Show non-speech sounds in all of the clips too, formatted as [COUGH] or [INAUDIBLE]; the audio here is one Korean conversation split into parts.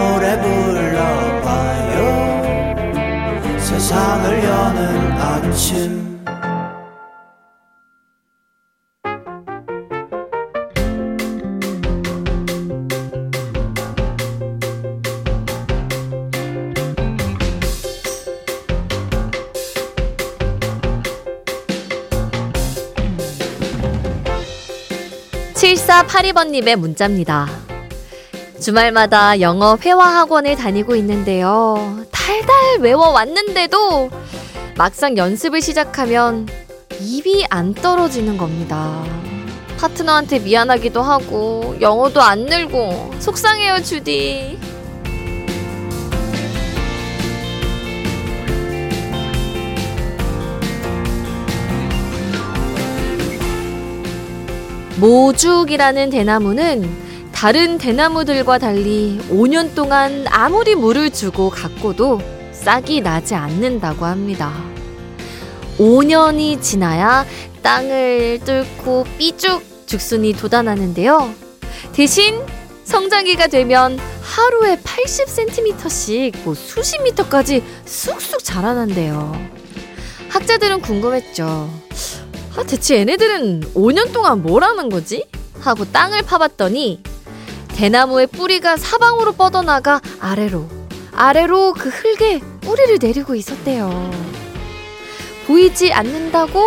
노래 불러봐요 세상을 여는 아침 7482번님의 문자입니다. 주말마다 영어 회화 학원을 다니고 있는데요. 달달 외워왔는데도 막상 연습을 시작하면 입이 안 떨어지는 겁니다. 파트너한테 미안하기도 하고 영어도 안 늘고 속상해요, 주디. 모죽이라는 대나무는 다른 대나무들과 달리 5년 동안 아무리 물을 주고 가꿔도 싹이 나지 않는다고 합니다. 5년이 지나야 땅을 뚫고 삐죽 죽순이 돋아나는데요. 대신 성장기가 되면 하루에 80cm씩 뭐 수십 미터까지 쑥쑥 자라난대요. 학자들은 궁금했죠. 아, 대체 얘네들은 5년 동안 뭘 하는 거지? 하고 땅을 파봤더니 대나무의 뿌리가 사방으로 뻗어나가 아래로 아래로 그 흙에 뿌리를 내리고 있었대요. 보이지 않는다고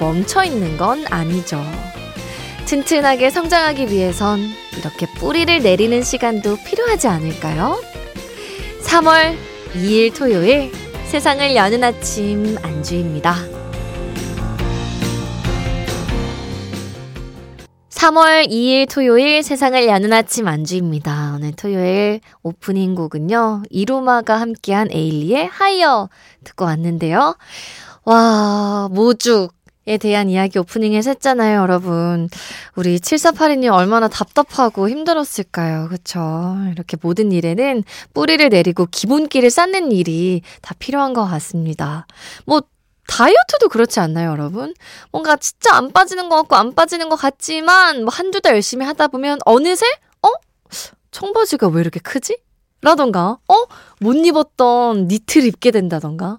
멈춰 있는 건 아니죠. 튼튼하게 성장하기 위해선 이렇게 뿌리를 내리는 시간도 필요하지 않을까요? 3월 2일 토요일 세상을 여는 아침 안주희입니다. 3월 2일 토요일 세상을 여는 아침 안주희입니다. 오늘 토요일 오프닝 곡은요. 이루마가 함께한 에일리의 하이어 듣고 왔는데요. 와, 모죽에 대한 이야기 오프닝에서 했잖아요, 여러분. 우리 7482님 얼마나 답답하고 힘들었을까요? 그쵸? 이렇게 모든 일에는 뿌리를 내리고 기본기를 쌓는 일이 다 필요한 것 같습니다. 뭐, 다이어트도 그렇지 않나요, 여러분? 뭔가 진짜 안 빠지는 것 같고 안 빠지는 것 같지만 뭐 한두 달 열심히 하다 보면 어느새 어? 청바지가 왜 이렇게 크지? 라던가 어? 못 입었던 니트를 입게 된다던가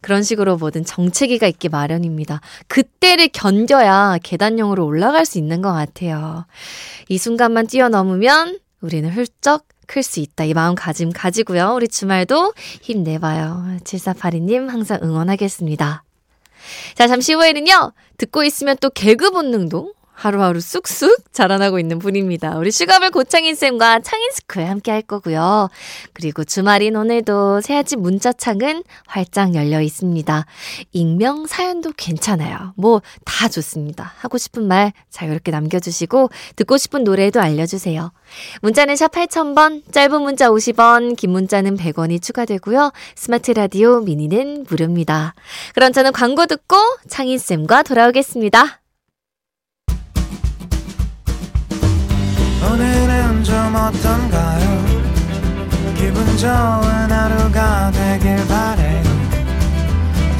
그런 식으로 뭐든 정체기가 있기 마련입니다. 그때를 견뎌야 계단형으로 올라갈 수 있는 것 같아요. 이 순간만 뛰어넘으면 우리는 훌쩍 클 수 있다. 이 마음가짐 가지고요. 우리 주말도 힘내봐요. 7482님 항상 응원하겠습니다. 자, 잠시 후에는요, 듣고 있으면 또 개그 본능도 하루하루 쑥쑥 자라나고 있는 분입니다. 우리 슈가볼 고창인쌤과 창인스쿨 함께 할 거고요. 그리고 주말인 오늘도 세아침 문자창은 활짝 열려 있습니다. 익명 사연도 괜찮아요. 뭐 다 좋습니다. 하고 싶은 말 자유롭게 남겨주시고 듣고 싶은 노래도 알려주세요. 문자는 샵 8000번, 짧은 문자 50원, 긴 문자는 100원이 추가되고요. 스마트 라디오 미니는 무료입니다. 그럼 저는 광고 듣고 창인쌤과 돌아오겠습니다. 오늘은 좀 어떤가요? 기분 좋은 하루가 되길 바래요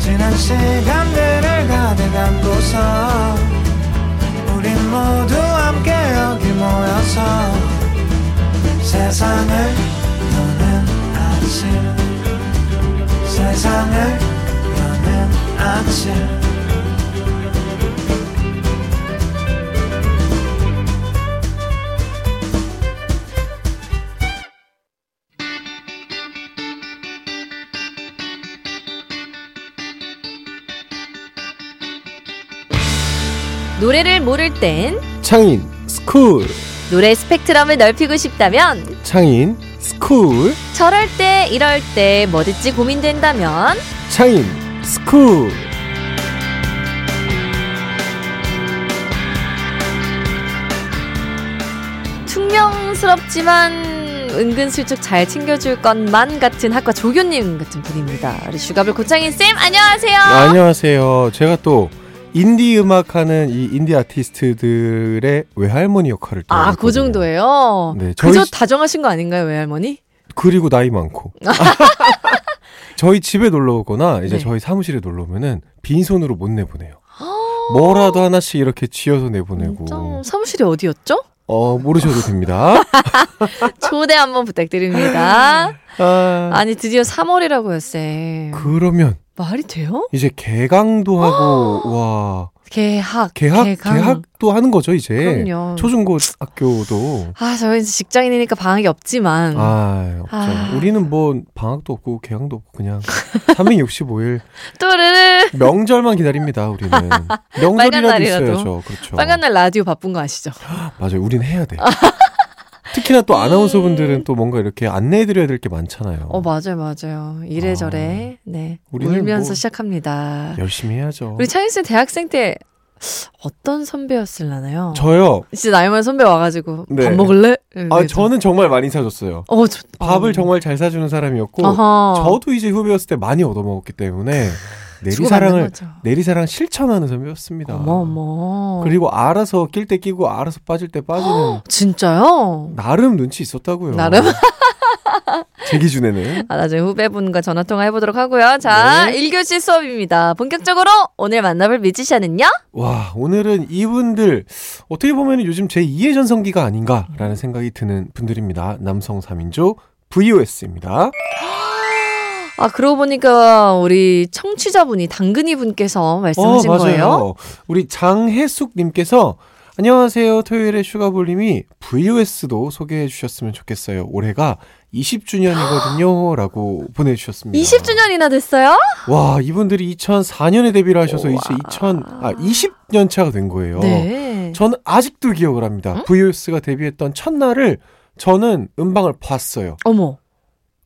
지난 시간들을 가득 안고서 우린 모두 함께 여기 모여서 세상을 여는 아침 세상을 여는 아침 모를 땐 창인 스쿨 노래 스펙트럼을 넓히고 싶다면 창인 스쿨 저럴 때 이럴 때 뭐 듣지 고민된다면 창인 스쿨 퉁명스럽지만 은근슬쩍 잘 챙겨줄 것만 같은 학과 조교님 같은 분입니다. 우리 슈가볼 고창인 쌤 안녕하세요. 네, 안녕하세요. 제가 또 인디 음악 하는 이 인디 아티스트들의 외할머니 역할을 또 아, 그. 정도예요. 네, 저희 그저 시- 다정하신 거 아닌가요, 외할머니? 그리고 나이 많고. [LAUGHS] 저희 집에 놀러 오거나 이제 네. 저희 사무실에 놀러 오면은 빈손으로 못 내보내요. 뭐라도 하나씩 이렇게 쥐어서 내보내고. 진짜 사무실이 어디였죠? 어, 모르셔도 됩니다. [LAUGHS] 초대 한번 부탁드립니다. [LAUGHS] 아, 아니 드디어 3월이라고요, 쌤. 그러면 말이 돼요? 이제 개강도 하고 와 개학, 개학 개강. 개학도 하는 거죠 이제. 그럼요. 초중고 학교도. 아, 저희는 직장인이니까 방학이 없지만 아, 없죠. 아. 우리는 뭐 방학도 없고 개강도 없고 그냥 365일 [LAUGHS] 또르르 명절만 기다립니다. 우리는 [LAUGHS] 명절이라도. 있어야죠. 그렇죠. 빨간 날 라디오 바쁜 거 아시죠? [GASPS] 맞아요. 우리는 해야 돼. [LAUGHS] 특히나 또 아나운서분들은 또 뭔가 이렇게 안내해드려야 될 게 많잖아요. 어 맞아요 맞아요 이래저래 네 우리는 울면서 뭐 시작합니다. 열심히 해야죠. 우리 차인 씨 대학생 때 어떤 선배였을라나요? 저요. 진짜 나이 많은 선배 와가지고 네. 밥 먹을래? 아. 저는 정말 많이 사줬어요. 어, 저, 밥을 어. 정말 잘 사주는 사람이었고 어허. 저도 이제 후배였을 때 많이 얻어먹었기 때문에 [LAUGHS] 내리사랑을. 내리사랑 실천하는 선배였습니다. 어머 어머. 그리고 알아서 낄 때 끼고 알아서 빠질 때 빠지는 진짜요? 나름 눈치 있었다고요. 나름? [LAUGHS] 제 기준에는 아, 나중에 후배분과 전화 통화 해보도록 하고요. 자, 네. 1교시 수업입니다. 본격적으로 오늘 만나볼 뮤지션은요? 와 오늘은 이분들 어떻게 보면 요즘 제 2의 전성기가 아닌가라는 생각이 드는 분들입니다. 남성 3인조 VOS입니다. 아, 그러고 보니까 우리 청취자분이 당근이 분께서 말씀하신 거예요? 우리 장혜숙 님께서 안녕하세요. 토요일에 슈가볼님이 VOS도 소개해 주셨으면 좋겠어요. 올해가 20주년이거든요. 라고 [GASPS] 보내주셨습니다. 20주년이나 됐어요? 와, 이분들이 2004년에 데뷔를 하셔서 이제 2000, 아, 20년 차가 된 거예요. 네. 저는 아직도 기억을 합니다. VOS가 데뷔했던 첫날을 저는 음방을 봤어요. 어머.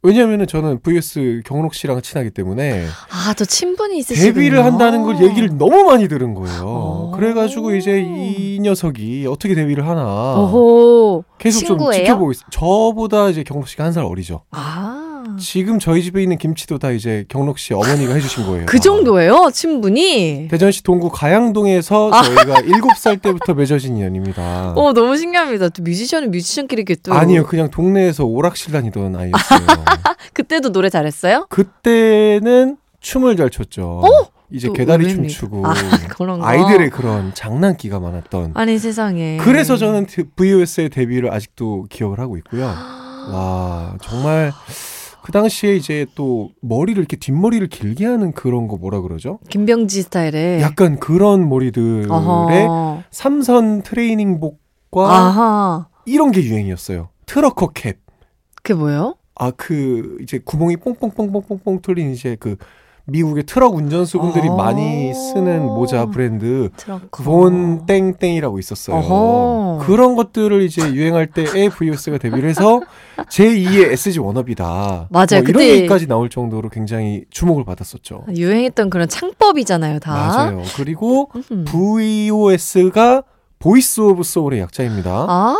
왜냐면은 저는 VOS 경록 씨랑 친하기 때문에 아, 저 친분이 있으시군요. 데뷔를 한다는 걸 얘기를 너무 많이 들은 거예요. 어. 그래가지고 이제 이 녀석이 어떻게 데뷔를 하나 오호. 계속 좀 친구예요? 지켜보고 있어요. 저보다 이제 경록 씨가 한 살 어리죠. 아. 지금 저희 집에 있는 김치도 다 이제 경록 씨 어머니가 해주신 거예요. 그 다. 정도예요? 친분이? 대전시 동구 가양동에서 저희가 일곱 살 때부터 맺어진 인연입니다. 어, 너무 신기합니다. 또 뮤지션은 뮤지션끼리 또. 아니요, 그냥 동네에서 오락실 다니던 아이였어요. [LAUGHS] 그때도 노래 잘했어요? 그때는 춤을 잘 췄죠. 이제 또 개다리 춤 의외입니다. 추고 아. [LAUGHS] 아이들의 그런 장난기가 많았던. 아니, 세상에. 그래서 저는 VOS의 데뷔를 아직도 기억을 하고 있고요. [GASPS] 와 정말 그 당시에 이제 또 머리를 이렇게 뒷머리를 길게 하는 그런 거 뭐라 그러죠? 김병지 스타일의. 약간 그런 머리들의 어허. 삼선 트레이닝복과 아하. 이런 게 유행이었어요. 트러커 캡. 그게 뭐예요? 아 그 이제 구멍이 뽕뽕뽕뽕뽕뽕 뚫린 이제 그 미국의 트럭 운전수분들이 아. 많이 쓰는 모자 브랜드. 본 땡땡이라고 있었어요. 어허. 그런 것들을 이제 유행할 때에 VOS가 데뷔를 해서 [LAUGHS] 제2의 SG 워너비다. 맞아요. 뭐 이런 얘기까지 나올 정도로 굉장히 주목을 받았었죠. 유행했던 그런 창법이잖아요, 다. 맞아요. 그리고 음. VOS가 Voice of Soul의 약자입니다. 아,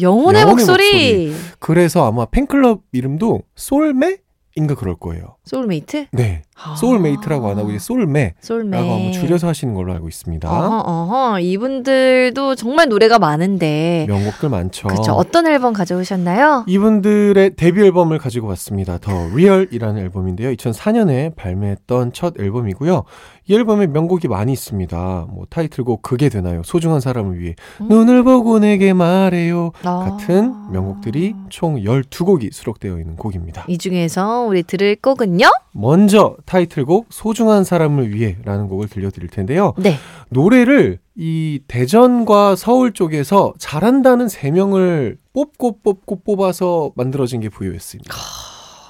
영혼의, 영혼의 목소리. 그래서 아마 팬클럽 이름도 솔메인가 그럴 거예요. 소울메이트? 네. 아. Soulmate라고 안 하고 이제 솔메라고. 한번 줄여서 하시는 걸로 알고 있습니다. 어허, 어허. 이분들도 정말 노래가 많은데. 명곡들 많죠. 그쵸. 어떤 앨범 가져오셨나요? 이분들의 데뷔 앨범을 가지고 왔습니다. The Real이라는 앨범인데요. 2004년에 발매했던 첫 앨범이고요. 이 앨범에 명곡이 많이 있습니다. 뭐 타이틀곡 그게 되나요? 소중한 사람을 위해 음. 눈을 보고 내게 말해요. 아. 같은 명곡들이 총 12곡이 수록되어 있는 곡입니다. 이 중에서 우리 들을 곡은요? 먼저 타이틀곡 소중한 사람을 위해라는 곡을 들려드릴 텐데요. 네. 노래를 이 대전과 서울 쪽에서 잘한다는 세 명을 뽑고 뽑고 뽑아서 만들어진 게 VOS입니다.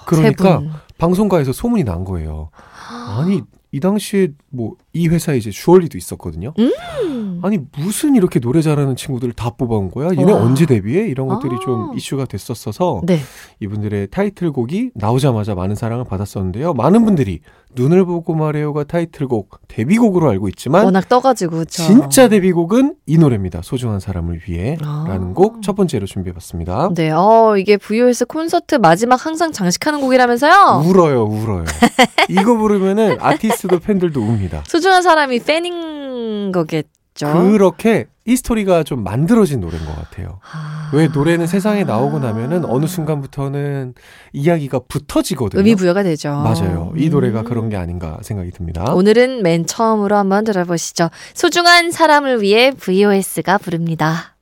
그러니까 세 분. 방송가에서 소문이 난 거예요. 아니 이 당시에 뭐 이 회사에 이제 주얼리도 있었거든요. 음. 아니 무슨 이렇게 노래 잘하는 친구들을 다 뽑아온 거야? 얘네 와. 언제 데뷔해? 이런 것들이 아. 좀 이슈가 됐었어서 네. 이분들의 타이틀곡이 나오자마자 많은 사랑을 받았었는데요. 많은 분들이 눈을 보고 말해요가 타이틀곡 데뷔곡으로 알고 있지만 워낙 떠가지고 그쵸? 진짜 데뷔곡은 이 노래입니다. 소중한 사람을 위해 아. 라는 곡첫 번째로 준비해봤습니다. 네, 어, 이게 VOS 콘서트 마지막 항상 장식하는 곡이라면서요? 울어요, 울어요. 이거 부르면은 아티스트도 팬들도 웁니다. [LAUGHS] 소중 한 사람이 팬인 거겠죠? 그렇게 이 스토리가 좀 만들어진 노래인 것 같아요. 아. 왜 노래는 세상에 나오고 나면은 어느 순간부터는 이야기가 붙어지거든요. 의미 부여가 되죠. 맞아요. 이 노래가 음. 그런 게 아닌가 생각이 듭니다. 오늘은 맨 처음으로 한번 들어보시죠. 소중한 사람을 위해 VOS가 부릅니다.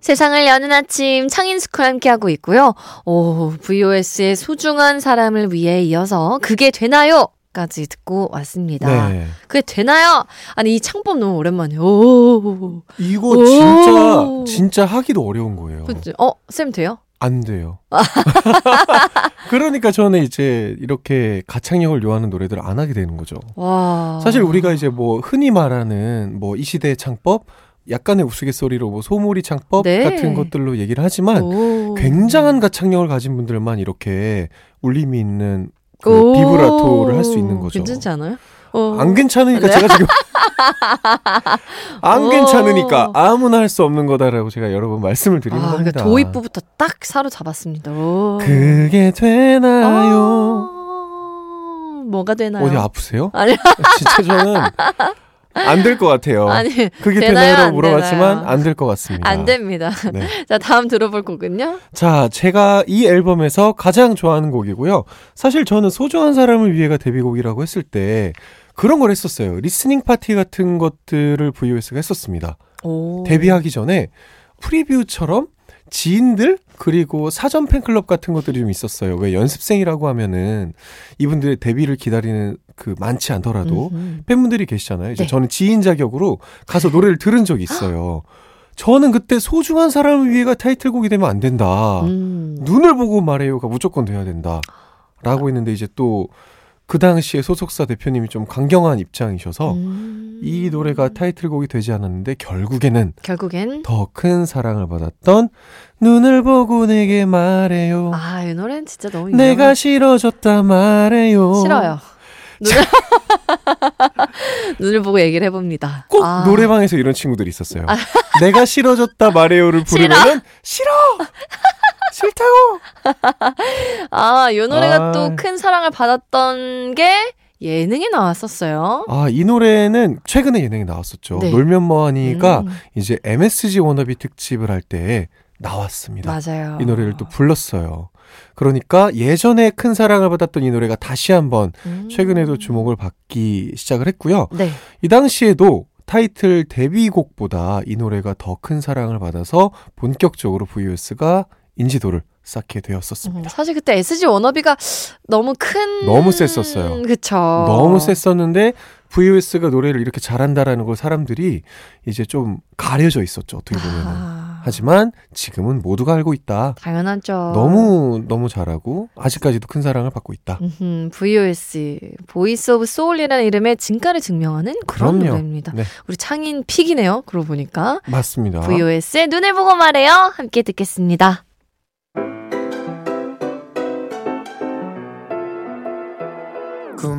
세상을 여는 아침 창인스쿨 함께하고 있고요. 오, VOS의 소중한 사람을 위해 이어서 그게 되나요? 까지 듣고 왔습니다. 네. 그게 되나요? 아니 이 창법 너무 오랜만에. 오. 이거 오. 진짜 진짜 하기도 어려운 거예요. 그치? 어, 쌤 돼요? 안 돼요. [LAUGHS] 그러니까 저는 이제 이렇게 가창력을 요하는 노래들을 안 하게 되는 거죠. 와. 사실 우리가 이제 뭐 흔히 말하는 뭐 이 시대의 창법, 약간의 우스갯소리로 뭐 소몰이 창법 네. 같은 것들로 얘기를 하지만 오. 굉장한 가창력을 가진 분들만 이렇게 울림이 있는 그 오. 비브라토를 할 수 있는 거죠. 괜찮지 않아요? 어. 안 괜찮으니까 네. 제가 지금 [LAUGHS] 안 오. 괜찮으니까 아무나 할 수 없는 거다라고 제가 여러 번 말씀을 드리는 아, 겁니다. 그러니까 도입부부터 딱 사로잡았습니다. 오. 그게 되나요? 어, 뭐가 되나요? 어디 아프세요? 아니. 진짜 저는 안 될 것 같아요. [LAUGHS] 아니, 그게 되나요? 물어봤지만? 안 될 것 같습니다. 안 됩니다. 네. [LAUGHS] 자, 다음 들어볼 곡은요? 자, 제가 이 앨범에서 가장 좋아하는 곡이고요. 사실 저는 소중한 사람을 위해가 데뷔곡이라고 했을 때 그런 걸 했었어요. listening party 같은 것들을 VOS가 했었습니다. 오. 데뷔하기 전에 preview처럼 지인들 그리고 사전 팬클럽 같은 것들이 좀 있었어요. 왜 연습생이라고 하면은 이분들의 데뷔를 기다리는 그 많지 않더라도 음흠. 팬분들이 계시잖아요. 이제 네. 저는 지인 자격으로 가서 노래를 들은 적이 있어요. 저는 그때 소중한 사람을 위해가 타이틀곡이 되면 안 된다. 음. 눈을 보고 말해요가 무조건 돼야 된다. 라고 했는데 이제 또 그 당시에 소속사 대표님이 좀 강경한 입장이셔서 음. 이 노래가 타이틀곡이 되지 않았는데 결국에는 결국엔 더 큰 사랑을 받았던 눈을 보고 내게 말해요. 아, 이 노래는 진짜 너무 내가 싫어졌다 말해요. 싫어요. 눈을 [LAUGHS] 눈을 보고 얘기를 해봅니다. 꼭 아, 노래방에서 이런 친구들이 있었어요. 내가 싫어졌다 말해요를 부르면은 싫어. 싫다고. [LAUGHS] 아, 이 노래가 아. 또큰 사랑을 받았던 게 예능에 나왔었어요. 아, 이 노래는 최근에 예능에 나왔었죠. 네. 놀면 뭐하니가 음, 이제 MSG 워너비 특집을 할 때 나왔습니다. 맞아요. 이 노래를 또 불렀어요. 그러니까 예전에 큰 사랑을 받았던 이 노래가 다시 한번 음. 최근에도 주목을 받기 시작을 했고요. 네. 이 당시에도 타이틀 데뷔곡보다 이 노래가 더 큰 사랑을 받아서 본격적으로 VOS가 인지도를 쌓게 음, 되었었습니다. 사실 그때 SG 워너비가 너무 큰 너무 셌었어요. 그쵸. 너무 셌었는데 VOS가 노래를 이렇게 잘한다라는 걸 사람들이 이제 좀 가려져 있었죠. 어떻게 보면은. 아, 하지만 지금은 모두가 알고 있다. 당연하죠. 너무 너무 잘하고 아직까지도 큰 사랑을 받고 있다. 음흠, VOS Voice of Soul이라는 이름의 진가를 증명하는 그런 그럼요. 노래입니다. 네. 우리 창인 pick이네요. 그러고 보니까 맞습니다. VOS의 눈을 보고 말해요. 함께 듣겠습니다.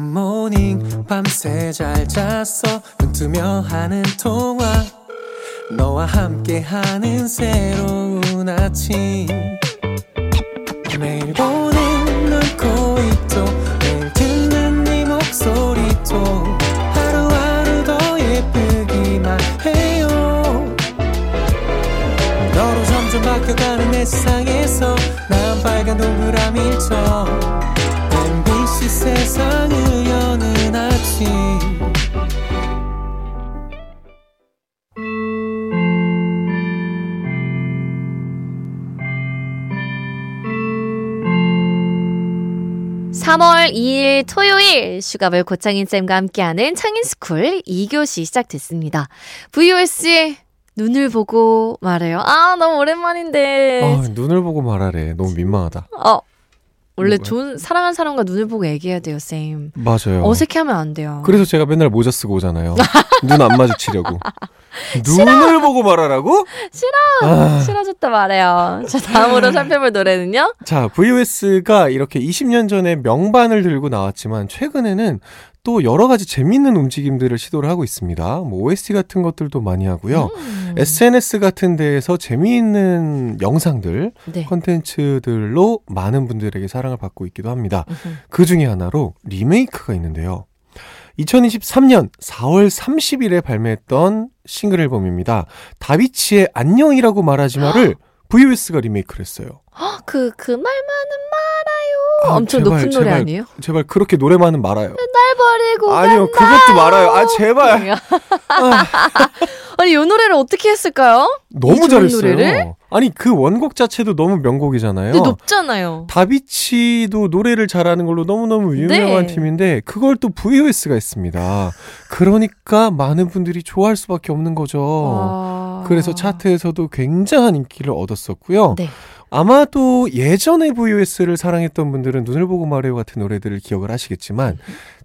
굿모닝 밤새 잘 잤어. 눈 뜨며 하는 통화. 너와 함께하는 새로운 아침. 매일 보는 눈코입도 매일 듣는 네 목소리도. 하루하루 더 예쁘기만 해요. 너로 점점 바뀌어가는 내 세상에서 난 빨간 동그라미처럼. MBC 세상을 여는 아침 삼월 2일 토요일 슈가볼 고창인 쌤과 함께하는 창인스쿨 2교시 시작됐습니다. VOS의 눈을 보고 말해요. 아 너무 오랜만인데. 아, 눈을 보고 말하래. 너무 민망하다. 어 원래? 좋은 사랑하는 사람과 눈을 보고 얘기해야 돼요, 쌤. 맞아요. 어색해하면 안 돼요. 그래서 제가 맨날 모자 쓰고 오잖아요. [LAUGHS] 눈 안 마주치려고. 눈을 보고 말하라고? 싫어. 아. 싫어졌다 말해요. 자, 다음으로 살펴볼 노래는요? 자, VOS가 이렇게 20년 전에 명반을 들고 나왔지만 최근에는 또 여러 가지 재밌는 움직임들을 시도를 하고 있습니다. 뭐 OST 같은 것들도 많이 하고요. 음. SNS 같은 데에서 재미있는 영상들, 네. 컨텐츠들로 많은 분들에게 사랑을 받고 있기도 합니다. 음흠. 그 중에 하나로 리메이크가 있는데요. 2023년 4월 30일에 발매했던 싱글 앨범입니다. 다비치의 안녕이라고 말하지 마를 [GASPS] VOS가 리메이크를 했어요. 헉, 그, 그 말만은 말아요. 아, 엄청 제발, 높은 노래 제발. 아니에요? 제발 그렇게 노래만은 말아요. 날 버리고 아니요, 그것도 말아요. 아, 제발. [LAUGHS] 아니, 이 노래를 어떻게 했을까요? 너무 좋은 잘했어요. 노래를? 아니, 그 원곡 자체도 너무 명곡이잖아요. 근데 높잖아요. 다비치도 노래를 잘하는 걸로 너무너무 유명한 네. 팀인데 그걸 또 VOS가 했습니다. 그러니까 많은 분들이 좋아할 수밖에 없는 거죠. 와. 그래서 차트에서도 굉장한 인기를 얻었었고요. 네. 아마도 예전에 VOS를 사랑했던 분들은 눈을 보고 말해요 같은 노래들을 기억을 하시겠지만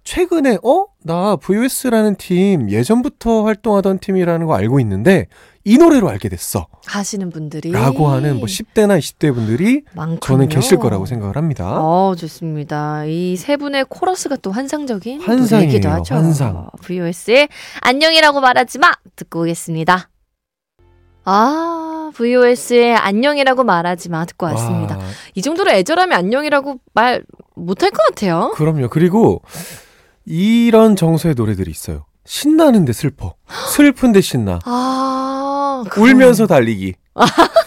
최근에 어? 나 VOS라는 팀 예전부터 활동하던 팀이라는 거 알고 있는데 이 노래로 알게 됐어. 하시는 분들이 라고 하는 뭐 10대나 20대 분들이 많군요. 저는 계실 거라고 생각을 합니다. 어, 좋습니다. 이 세 분의 코러스가 또 환상적인 환상이에요, 노래이기도 하죠. 환상. VOS의 안녕이라고 말하지 마 듣고 오겠습니다. 아, VOS의 안녕이라고 말하지 마 듣고 왔습니다. 와, 이 정도로 애절하면 안녕이라고 말 못할 것 같아요. 그럼요. 그리고 이런 정서의 노래들이 있어요. 신나는데 슬퍼. [GASPS] 슬픈데 신나. 아, 울면서 달리기. [LAUGHS]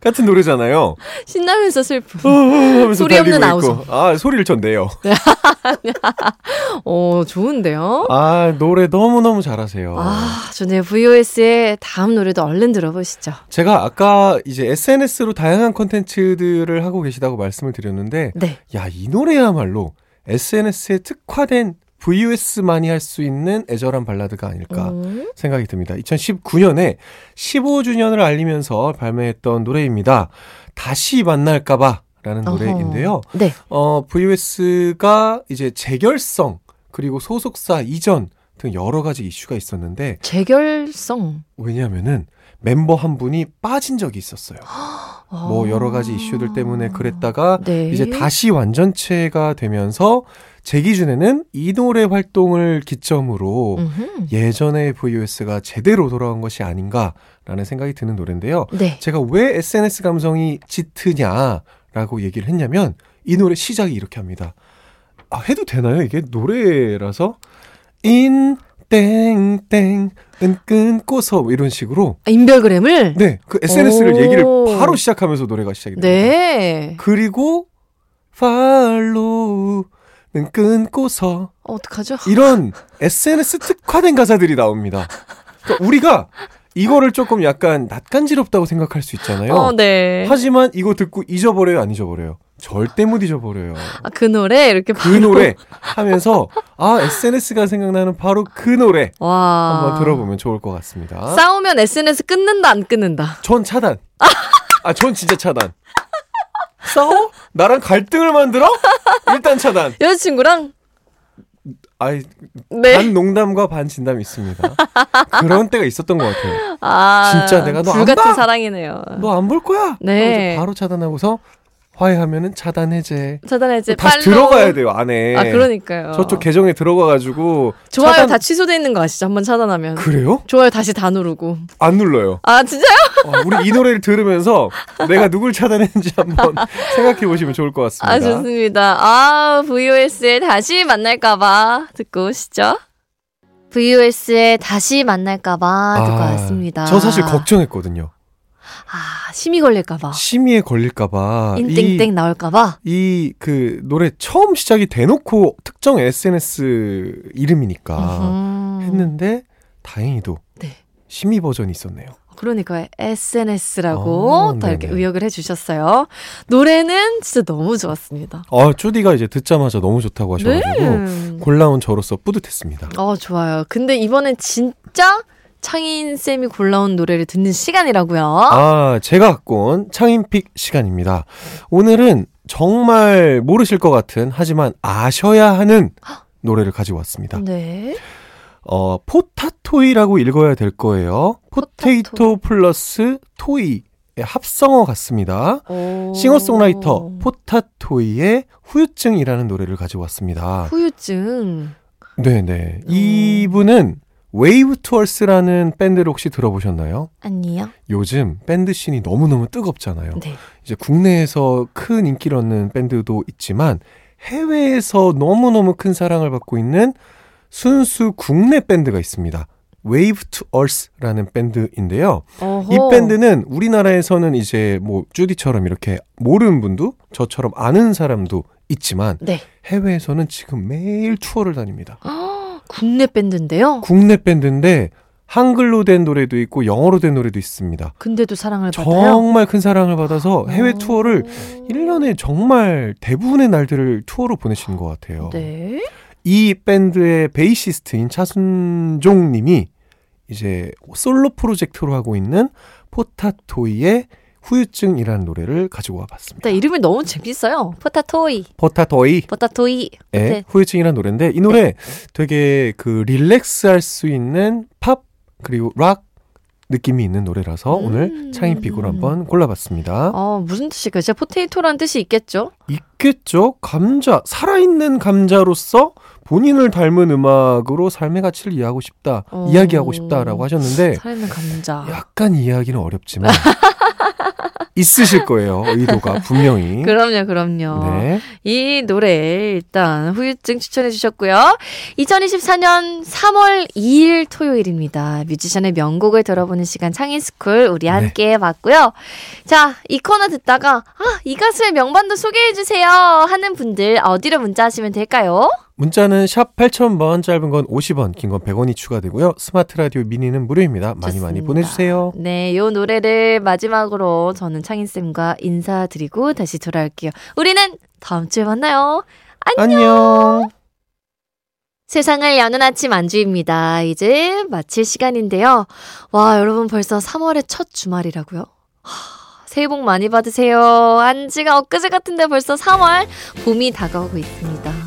같은 노래잖아요. 신나면서 슬픔. 어, 하면서 소리 없는. 아우성. 아, 소리를 전 내요. [LAUGHS] 어, 좋은데요? 아, 노래 너무너무 잘하세요. 아, 좋네요. VOS의 다음 노래도 얼른 들어보시죠. 제가 아까 이제 SNS로 다양한 콘텐츠들을 하고 계시다고 말씀을 드렸는데, 네. 야, 이 노래야말로 SNS에 특화된 VOS만이 할 수 있는 애절한 발라드가 아닐까 음. 생각이 듭니다. 2019년에 15주년을 알리면서 발매했던 노래입니다. 다시 만날까봐 라는 노래인데요. 네. 어, VOS가 이제 재결성, 그리고 소속사 이전 등 여러 가지 이슈가 있었는데, 재결성. 왜냐하면은 멤버 한 분이 빠진 적이 있었어요. [GASPS] 뭐 여러 가지 이슈들 때문에 그랬다가 아. 네. 이제 다시 완전체가 되면서 제 기준에는 이 노래 활동을 기점으로 음흠. 예전의 VOS가 제대로 돌아온 것이 아닌가라는 생각이 드는 노래인데요. 네. 제가 왜 SNS 감성이 짙으냐라고 얘기를 했냐면 이 노래 시작이 이렇게 합니다. 아, 해도 되나요? 이게 노래라서 인 땡땡 은 끊고서 뭐 이런 식으로 아, 인별그램을? 네, 그 SNS를 오. 얘기를 바로 시작하면서 노래가 시작이 됩니다. 네. 그리고 팔로우 는 끊고서 어, 어떡하죠? 이런 SNS 특화된 가사들이 나옵니다. 그러니까 우리가 이거를 조금 약간 낯간지럽다고 생각할 수 있잖아요. 어, 네. 하지만 이거 듣고 잊어버려요, 안 잊어버려요? 절대 못 잊어버려요. 아, 그 노래 이렇게 그 노래 하면서 아 SNS가 생각나는 바로 그 노래 와. 한번 들어보면 좋을 것 같습니다. 싸우면 SNS 끊는다 안 끊는다. 전 차단. [LAUGHS] 아, 전 진짜 차단. 싸워? 나랑 갈등을 만들어? 일단 차단. 여자친구랑 아이, 네. 반 농담과 반 진담이 있습니다. 그런 때가 있었던 것 같아요. 아. 진짜 내가 너안 불같은 봐? 사랑이네요. 너 안 볼 거야? 네. 바로 차단하고서 화해하면은 차단 해제. 차단 해제 다시 팔로우. 들어가야 돼요, 안에. 아, 그러니까요. 저쪽 계정에 들어가가지고. 좋아요 차단- 다 취소돼 있는 거 아시죠? 한번 차단하면. 그래요? 좋아요 다시 다 누르고. 안 눌러요. 아, 진짜요? 어, 우리 이 노래를 들으면서 내가 누굴 차단했는지 한번 [LAUGHS] 생각해 보시면 좋을 것 같습니다. 아, 좋습니다. 아, VOS에 다시 만날까봐 듣고 오시죠. VOS에 다시 만날까봐 듣고 아, 왔습니다. 저 사실 걱정했거든요. 아, 심이 걸릴까봐. 심의에 걸릴까봐. 인땡땡 나올까봐. 이 그 노래 처음 시작이 대놓고 특정 SNS 이름이니까 음흠. 했는데 다행히도 네. 심의 버전이 있었네요. 그러니까 SNS라고 어, 더 이렇게. 의역을 해주셨어요. 노래는 진짜 너무 좋았습니다. 아, 쪼디가 이제 듣자마자 너무 좋다고 하셔가지고 네. 골라온 저로서 뿌듯했습니다. 어, 좋아요. 근데 이번엔 진짜 창인 쌤이 골라온 노래를 듣는 시간이라고요. 아, 제가 갖고 온 창인 pick 시간입니다. 오늘은 정말 모르실 것 같은 하지만 아셔야 하는 [GASPS] 노래를 가지고 왔습니다. 네. 어, 포타토이라고 읽어야 될 거예요. potato plus toy의 합성어 같습니다. 오. 싱어송라이터 포타토이의 후유증이라는 노래를 가지고 왔습니다. 후유증. 네네. 이분은 wave to earth라는 밴드를 혹시 들어보셨나요? 아니요. 요즘 밴드 scene이 너무너무 뜨겁잖아요. 네. 이제 국내에서 큰 인기를 얻는 밴드도 있지만 해외에서 너무너무 큰 사랑을 받고 있는 순수 국내 밴드가 있습니다. wave to earth라는 밴드인데요. 어허. 이 밴드는 우리나라에서는 이제 뭐 주디처럼 이렇게 모르는 분도 저처럼 아는 사람도 있지만 네. 해외에서는 지금 매일 투어를 다닙니다. 아, 국내 밴드인데요. 국내 밴드인데 한글로 된 노래도 있고 영어로 된 노래도 있습니다. 근데도 사랑을 받아요. 정말 큰 사랑을 받아서 해외 오. 투어를 1년에 정말 대부분의 날들을 투어로 보내시는 것 같아요. 네. 이 밴드의 베이시스트인 차순종 님이 이제 솔로 프로젝트로 하고 있는 포타토이의 후유증이라는 노래를 가지고 와봤습니다. 일단 이름이 너무 재밌어요. 포타토이. 포타토이의 포타토이. 네. 후유증이라는 노래인데 이 노래 되게 그 relax할 수 있는 팝 그리고 락 느낌이 있는 노래라서 음. 오늘 창인pick으로 한번 골라봤습니다. 어, 무슨 뜻일까요? 진짜 potato라는 뜻이 있겠죠? 있겠죠? 감자, 살아있는 감자로서 본인을 닮은 음악으로 삶의 가치를 이해하고 싶다, 어. 이야기하고 싶다라고 하셨는데, 살아있는 감자. 약간 이해하기는 어렵지만, [LAUGHS] 있으실 거예요, 의도가, 분명히. [LAUGHS] 그럼요, 그럼요. 네. 이 노래 일단 후유증 추천해 주셨고요. 2024년 3월 2일 토요일입니다. 뮤지션의 명곡을 들어보는 시간 창인스쿨 우리 네. 함께 해봤고요. 자, 이 코너 듣다가 아, 이 가수의 명반도 소개해 주세요 하는 분들 어디로 문자 하시면 될까요? 문자는 샵 8000번, 짧은 건 50원, 긴 건 100원이 추가되고요. 스마트 라디오 미니는 무료입니다. 많이 많이 좋습니다. 보내주세요. 네, 요 노래를 마지막으로 저는 창인쌤과 인사드리고 다시 돌아올게요. 우리는 다음 주에 만나요. 안녕. 세상을 여는 아침 안주입니다. 이제 마칠 시간인데요. 와, 여러분 벌써 3월의 첫 주말이라고요? 하, 새해 복 많이 받으세요. 안지가 엊그제 같은데 벌써 3월 봄이 다가오고 있습니다.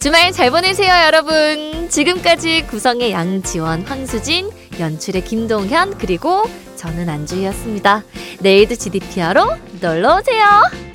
주말 잘 보내세요, 여러분. 지금까지 구성의 양지원, 황수진, 연출의 김동현, 그리고 저는 안주희였습니다. 내일도 GDPR로 놀러 오세요.